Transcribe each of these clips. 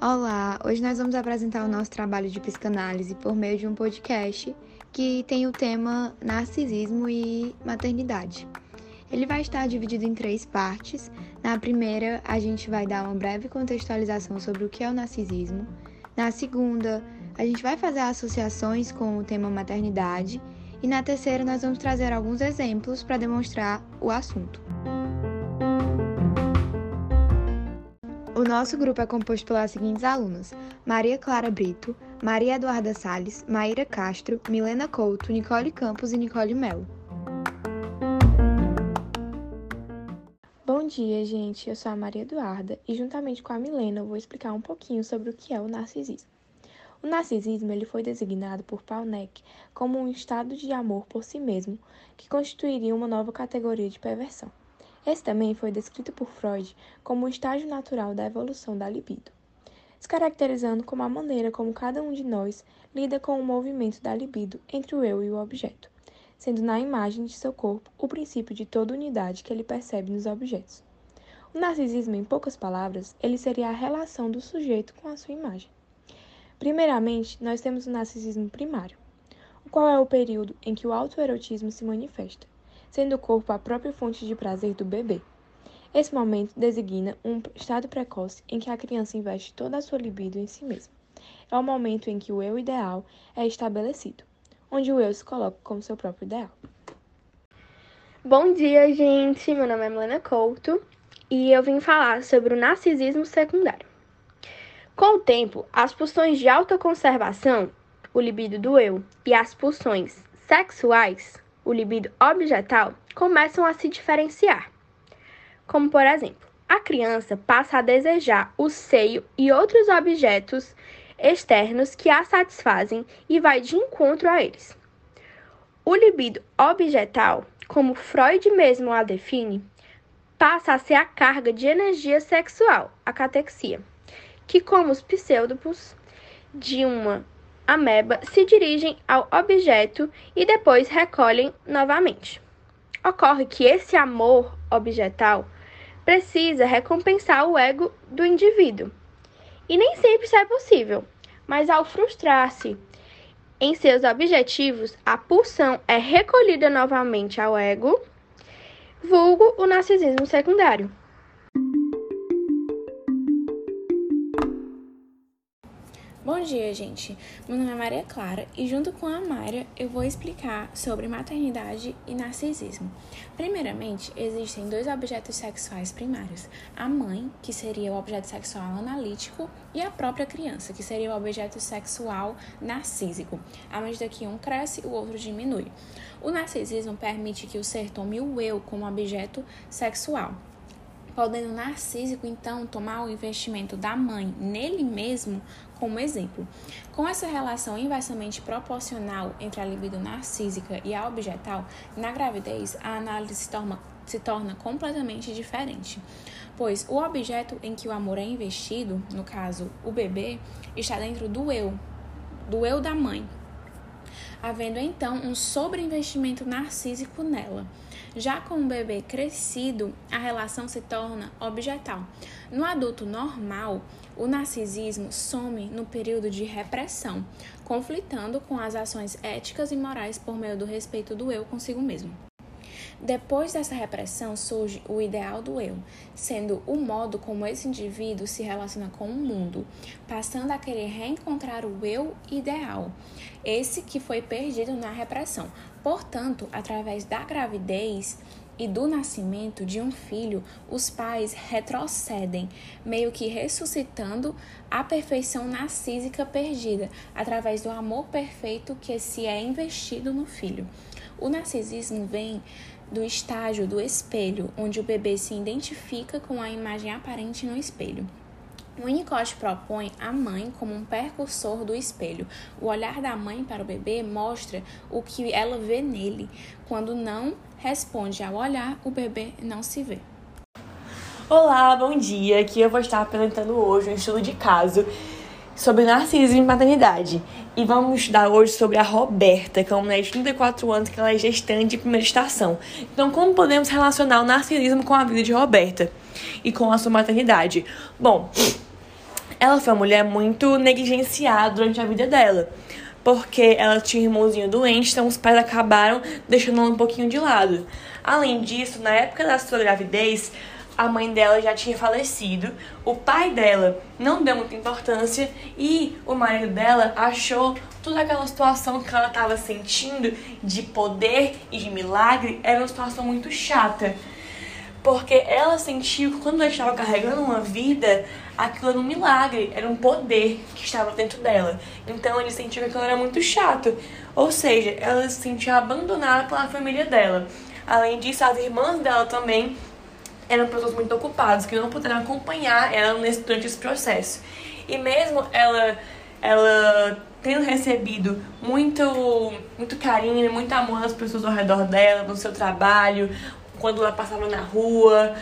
Olá, hoje nós vamos apresentar o nosso trabalho de psicanálise por meio de um podcast que tem o tema narcisismo e maternidade. Ele vai estar dividido em três partes. Na primeira, a gente vai dar uma breve contextualização sobre o que é o narcisismo. Na segunda, a gente vai fazer associações com o tema maternidade. E na terceira, nós vamos trazer alguns exemplos para demonstrar o assunto. O nosso grupo é composto pelas seguintes alunas: Maria Clara Brito, Maria Eduarda Sales, Maíra Castro, Milena Couto, Nicole Campos e Nicole Melo. Bom dia, gente. Eu sou a Maria Eduarda e juntamente com a Milena eu vou explicar um pouquinho sobre o que é o narcisismo. O narcisismo ele foi designado por Palneck como um estado de amor por si mesmo, que constituiria uma nova categoria de perversão. Esse também foi descrito por Freud como o estágio natural da evolução da libido, se caracterizando como a maneira como cada um de nós lida com o movimento da libido entre o eu e o objeto, sendo na imagem de seu corpo o princípio de toda unidade que ele percebe nos objetos. O narcisismo, em poucas palavras, ele seria a relação do sujeito com a sua imagem. Primeiramente, nós temos o narcisismo primário, o qual é o período em que o autoerotismo se manifesta sendo o corpo a própria fonte de prazer do bebê. Esse momento designa um estado precoce em que a criança investe toda a sua libido em si mesma. É o momento em que o eu ideal é estabelecido, onde o eu se coloca como seu próprio ideal. Bom dia, gente! Meu nome é Milena Couto e eu vim falar sobre o narcisismo secundário. Com o tempo, as pulsões de autoconservação, o libido do eu, e as pulsões sexuais, o libido objetal, começam a se diferenciar. Como, por exemplo, a criança passa a desejar o seio e outros objetos externos que a satisfazem e vai de encontro a eles. O libido objetal, como Freud mesmo a define, passa a ser a carga de energia sexual, a catexia, que, como os pseudopos de uma ameba se dirigem ao objeto e depois recolhem novamente. Ocorre que esse amor objetal precisa recompensar o ego do indivíduo. E nem sempre isso é possível, mas ao frustrar-se em seus objetivos, a pulsão é recolhida novamente ao ego, vulgo o narcisismo secundário. Bom dia, gente. Meu nome é Maria Clara e, junto com a Mayra, eu vou explicar sobre maternidade e narcisismo. Primeiramente, existem dois objetos sexuais primários: a mãe, que seria o objeto sexual analítico, e a própria criança, que seria o objeto sexual narcísico. À medida que um cresce, o outro diminui. O narcisismo permite que o ser tome o eu como objeto sexual podendo o narcísico então tomar o investimento da mãe nele mesmo como exemplo. Com essa relação inversamente proporcional entre a libido narcísica e a objetal, na gravidez a análise se torna, se torna completamente diferente, pois o objeto em que o amor é investido, no caso o bebê, está dentro do eu, do eu da mãe, havendo então um sobreinvestimento narcísico nela. Já com o bebê crescido, a relação se torna objetal. No adulto normal, o narcisismo some no período de repressão, conflitando com as ações éticas e morais por meio do respeito do eu consigo mesmo. Depois dessa repressão surge o ideal do eu, sendo o modo como esse indivíduo se relaciona com o mundo, passando a querer reencontrar o eu ideal, esse que foi perdido na repressão. Portanto, através da gravidez, e do nascimento de um filho, os pais retrocedem, meio que ressuscitando a perfeição narcísica perdida, através do amor perfeito que se é investido no filho. O narcisismo vem do estágio do espelho, onde o bebê se identifica com a imagem aparente no espelho. Winnicott propõe a mãe como um percursor do espelho. O olhar da mãe para o bebê mostra o que ela vê nele. Quando não responde ao olhar, o bebê não se vê. Olá, bom dia. Aqui eu vou estar apresentando hoje um estudo de caso sobre narcisismo e maternidade. E vamos estudar hoje sobre a Roberta, que é uma mulher de 34 anos que ela é gestante de primeira estação. Então, como podemos relacionar o narcisismo com a vida de Roberta e com a sua maternidade? Bom, ela foi uma mulher muito negligenciada durante a vida dela. Porque ela tinha um irmãozinho doente, então os pais acabaram deixando ela um pouquinho de lado. Além disso, na época da sua gravidez, a mãe dela já tinha falecido, o pai dela não deu muita importância e o marido dela achou toda aquela situação que ela estava sentindo de poder e de milagre era uma situação muito chata. Porque ela sentiu que quando ela estava carregando uma vida, aquilo era um milagre, era um poder que estava dentro dela. Então ele sentiu que aquilo era muito chato. Ou seja, ela se sentia abandonada pela família dela. Além disso, as irmãs dela também eram pessoas muito ocupadas, que não puderam acompanhar ela nesse, durante esse processo. E mesmo ela, ela tendo recebido muito, muito carinho, muito amor das pessoas ao redor dela, no seu trabalho, quando ela passava na rua,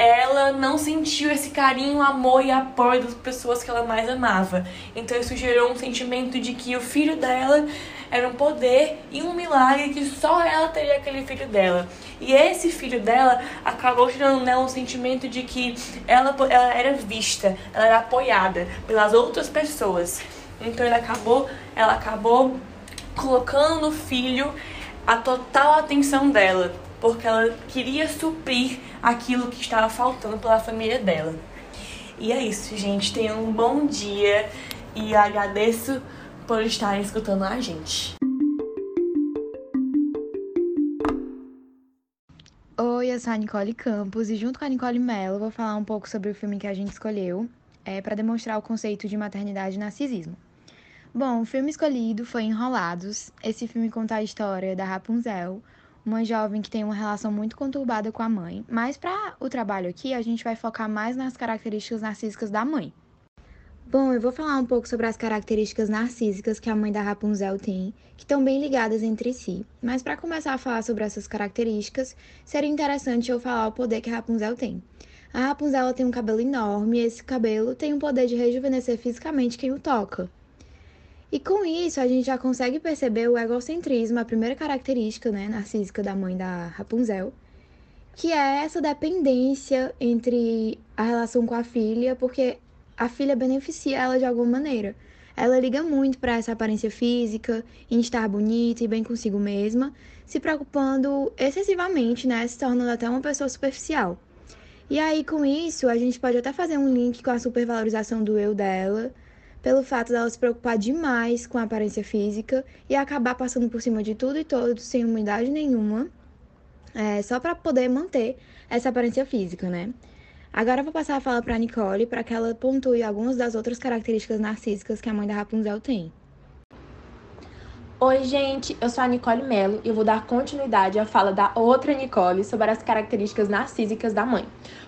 ela não sentiu esse carinho, amor e apoio das pessoas que ela mais amava. Então isso gerou um sentimento de que o filho dela era um poder e um milagre que só ela teria aquele filho dela. E esse filho dela acabou gerando nela um sentimento de que ela, ela era vista, ela era apoiada pelas outras pessoas. Então ela acabou, ela acabou colocando no filho a total atenção dela porque ela queria suprir aquilo que estava faltando pela família dela. E é isso, gente. Tenham um bom dia e agradeço por estarem escutando a gente. Oi, eu sou a Nicole Campos e junto com a Nicole Mello vou falar um pouco sobre o filme que a gente escolheu é, para demonstrar o conceito de maternidade e narcisismo. Bom, o filme escolhido foi Enrolados. Esse filme conta a história da Rapunzel, uma jovem que tem uma relação muito conturbada com a mãe, mas para o trabalho aqui a gente vai focar mais nas características narcísicas da mãe. Bom, eu vou falar um pouco sobre as características narcísicas que a mãe da Rapunzel tem, que estão bem ligadas entre si. Mas para começar a falar sobre essas características, seria interessante eu falar o poder que a Rapunzel tem. A Rapunzel tem um cabelo enorme e esse cabelo tem o poder de rejuvenescer fisicamente quem o toca. E com isso, a gente já consegue perceber o egocentrismo, a primeira característica né, narcísica da mãe da Rapunzel, que é essa dependência entre a relação com a filha, porque a filha beneficia ela de alguma maneira. Ela liga muito para essa aparência física, em estar bonita e bem consigo mesma, se preocupando excessivamente, né, se tornando até uma pessoa superficial. E aí, com isso, a gente pode até fazer um link com a supervalorização do eu dela, pelo fato dela se preocupar demais com a aparência física e acabar passando por cima de tudo e todos sem humildade nenhuma, é, só para poder manter essa aparência física, né? Agora eu vou passar a fala para Nicole para que ela pontue algumas das outras características narcísicas que a mãe da Rapunzel tem. Oi, gente, eu sou a Nicole Mello e eu vou dar continuidade à fala da outra Nicole sobre as características narcísicas da mãe.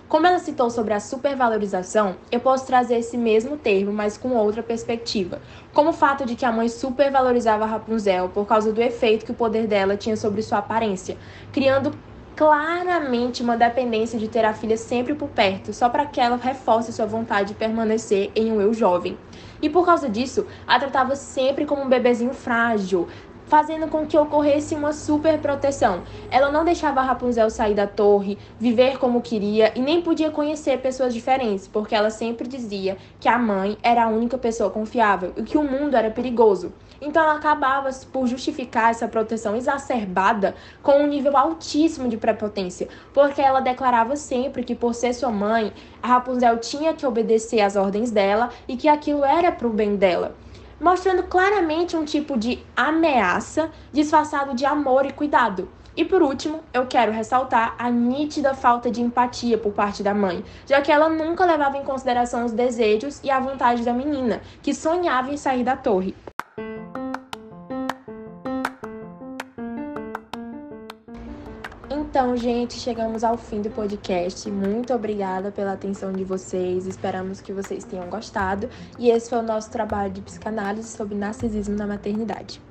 Como ela citou sobre a supervalorização, eu posso trazer esse mesmo termo, mas com outra perspectiva, como o fato de que a mãe supervalorizava a Rapunzel por causa do efeito que o poder dela tinha sobre sua aparência, criando claramente uma dependência de ter a filha sempre por perto, só para que ela reforce sua vontade de permanecer em um eu jovem. E por causa disso, a tratava sempre como um bebezinho frágil, fazendo com que ocorresse uma super proteção. Ela não deixava Rapunzel sair da torre, viver como queria e nem podia conhecer pessoas diferentes, porque ela sempre dizia que a mãe era a única pessoa confiável e que o mundo era perigoso. Então ela acabava por justificar essa proteção exacerbada com um nível altíssimo de prepotência, porque ela declarava sempre que por ser sua mãe, a Rapunzel tinha que obedecer às ordens dela e que aquilo era para o bem dela mostrando claramente um tipo de ameaça disfarçado de amor e cuidado. E por último, eu quero ressaltar a nítida falta de empatia por parte da mãe, já que ela nunca levava em consideração os desejos e a vontade da menina, que sonhava em sair da torre. Então, gente, chegamos ao fim do podcast. Muito obrigada pela atenção de vocês. Esperamos que vocês tenham gostado. E esse foi o nosso trabalho de psicanálise sobre narcisismo na maternidade.